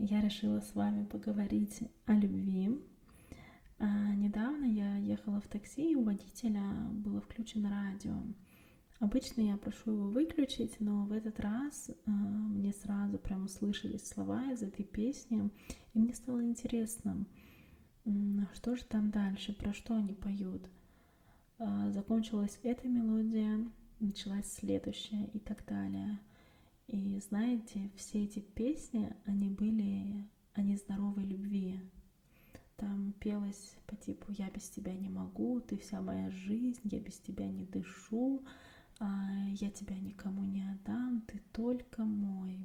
я решила с вами поговорить о любви. А, недавно я ехала в такси, и у водителя было включено радио. Обычно я прошу его выключить, но в этот раз а, мне сразу прям услышались слова из этой песни, и мне стало интересно, что же там дальше, про что они поют. А, закончилась эта мелодия, началась следующая и так далее. И знаете, все эти песни, они были о нездоровой любви. Там пелось по типу «Я без тебя не могу», «Ты вся моя жизнь», «Я без тебя не дышу», «А, «Я тебя никому не отдам», «Ты только мой».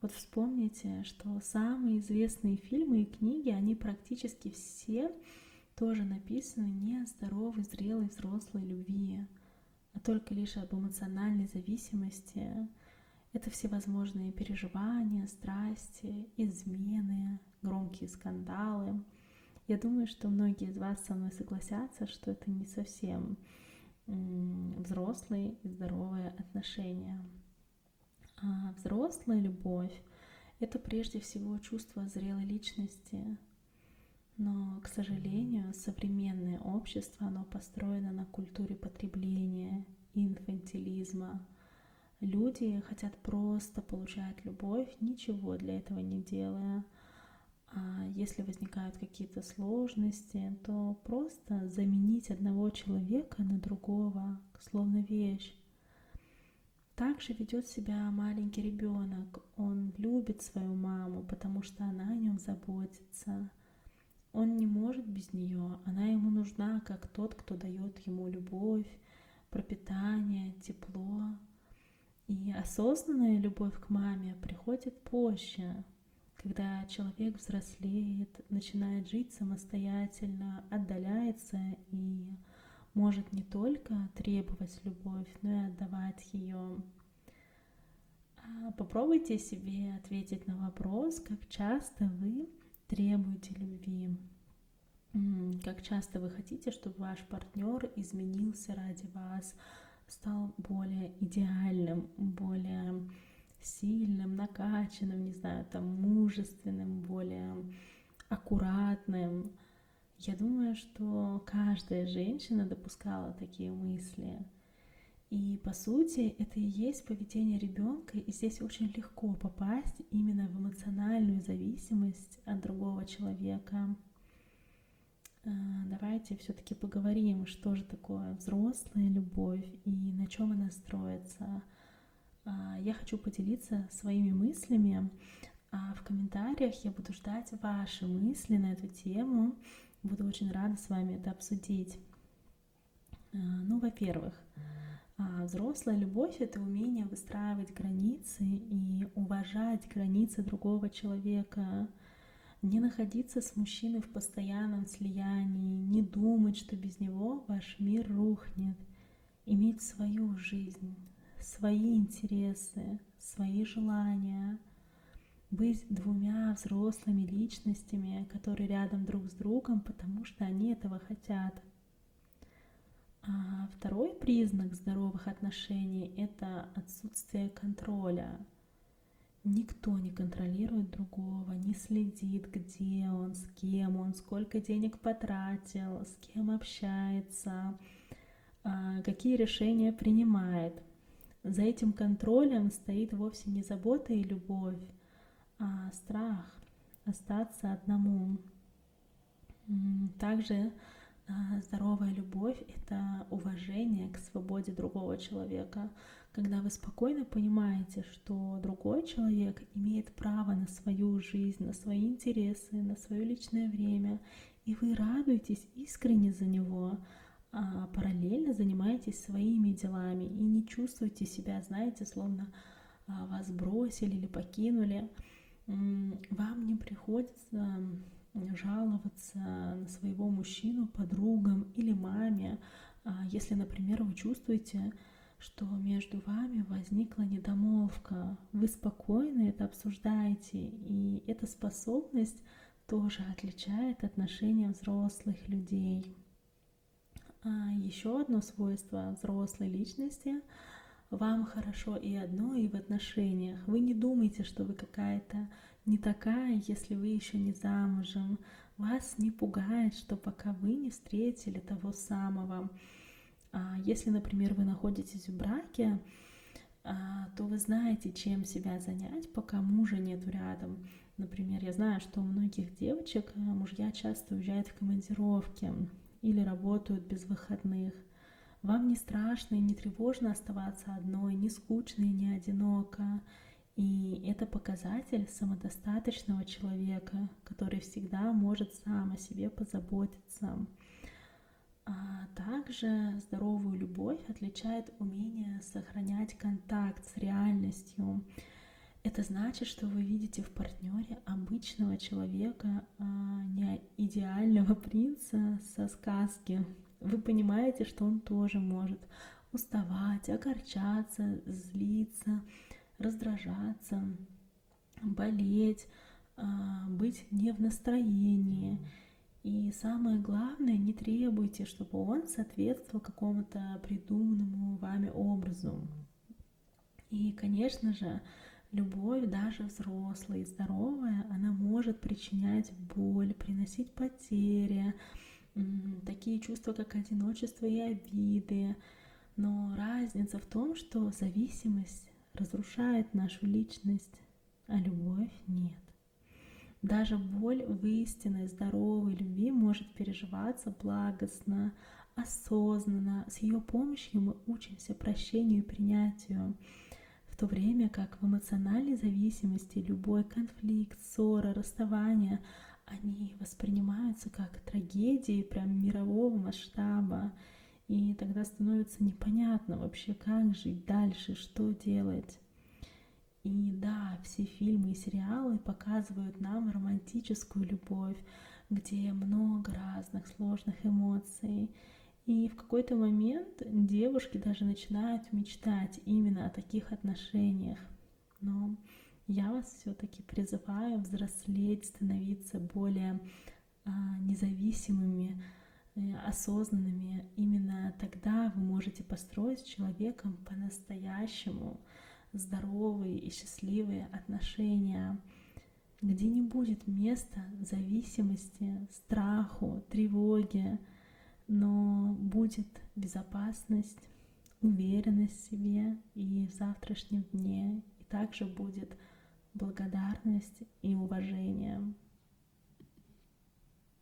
Вот вспомните, что самые известные фильмы и книги, они практически все тоже написаны не о здоровой, зрелой, взрослой любви а только лишь об эмоциональной зависимости. Это всевозможные переживания, страсти, измены, громкие скандалы. Я думаю, что многие из вас со мной согласятся, что это не совсем взрослые и здоровые отношения. А взрослая любовь — это прежде всего чувство зрелой личности, но, к сожалению, современное общество, оно построено на культуре потребления, инфантилизма. Люди хотят просто получать любовь, ничего для этого не делая. А если возникают какие-то сложности, то просто заменить одного человека на другого, словно вещь. Также ведет себя маленький ребенок. Он любит свою маму, потому что она о нем заботится. Он не может без нее, она ему нужна, как тот, кто дает ему любовь, пропитание, тепло. Осознанная любовь к маме приходит позже, когда человек взрослеет, начинает жить самостоятельно, отдаляется и может не только требовать любовь, но и отдавать ее. А попробуйте себе ответить на вопрос, как часто вы требуете любви. Как часто вы хотите, чтобы ваш партнер изменился ради вас, стал более идеальным, более сильным, накачанным, не знаю, там мужественным, более аккуратным. Я думаю, что каждая женщина допускала такие мысли. И по сути это и есть поведение ребенка, и здесь очень легко попасть именно в эмоциональную зависимость от другого человека. А, давайте все-таки поговорим, что же такое взрослая любовь и на чем она строится. А, я хочу поделиться своими мыслями, а в комментариях я буду ждать ваши мысли на эту тему. Буду очень рада с вами это обсудить. А, ну, во-первых, взрослая любовь — это умение выстраивать границы и уважать границы другого человека, не находиться с мужчиной в постоянном слиянии, не думать, что без него ваш мир рухнет, иметь свою жизнь, свои интересы, свои желания, быть двумя взрослыми личностями, которые рядом друг с другом, потому что они этого хотят — а второй признак здоровых отношений — это отсутствие контроля. Никто не контролирует другого, не следит, где он, с кем он, сколько денег потратил, с кем общается, а, какие решения принимает. За этим контролем стоит вовсе не забота и любовь, а страх остаться одному. Также здоровая любовь — это уважение к свободе другого человека, когда вы спокойно понимаете, что другой человек имеет право на свою жизнь, на свои интересы, на свое личное время, и вы радуетесь искренне за него, а параллельно занимаетесь своими делами и не чувствуете себя, знаете, словно а, вас бросили или покинули. Вам не приходится жаловаться на своего мужчину подругам или маме, а, если, например, вы чувствуете, что между вами возникла недомолвка, вы спокойно это обсуждаете, и эта способность тоже отличает отношения взрослых людей. А еще одно свойство взрослой личности вам хорошо и одно, и в отношениях. Вы не думайте, что вы какая-то не такая, если вы еще не замужем. Вас не пугает, что пока вы не встретили того самого. А если, например, вы находитесь в браке, а, то вы знаете, чем себя занять, пока мужа нет рядом. Например, я знаю, что у многих девочек э, мужья часто уезжают в командировки или работают без выходных. Вам не страшно и не тревожно оставаться одной, не скучно и не одиноко. И это показатель самодостаточного человека, который всегда может сам о себе позаботиться. А также здоровую любовь отличает умение сохранять контакт с реальностью. Это значит, что вы видите в партнере обычного человека, а не идеального принца со сказки. Вы понимаете, что он тоже может уставать, огорчаться, злиться, раздражаться, болеть, а, быть не в настроении. И самое главное, не требуйте, чтобы он соответствовал какому-то придуманному вами образу. И, конечно же, любовь, даже взрослая и здоровая, она может причинять боль, приносить потери, такие чувства, как одиночество и обиды. Но разница в том, что зависимость разрушает нашу личность, а любовь нет. Даже боль в истинной здоровой любви может переживаться благостно, осознанно. С ее помощью мы учимся прощению и принятию. В то время как в эмоциональной зависимости любой конфликт, ссора, расставание, они воспринимаются как трагедии прям мирового масштаба. И тогда становится непонятно вообще, как жить дальше, что делать. И да, все фильмы и сериалы показывают нам романтическую любовь, где много разных сложных эмоций. И в какой-то момент девушки даже начинают мечтать именно о таких отношениях. Но я вас все-таки призываю взрослеть, становиться более а, независимыми, осознанными, именно тогда вы можете построить с человеком по-настоящему здоровые и счастливые отношения, где не будет места зависимости, страху, тревоге, но будет безопасность, уверенность в себе и в завтрашнем дне, и также будет благодарность и уважение.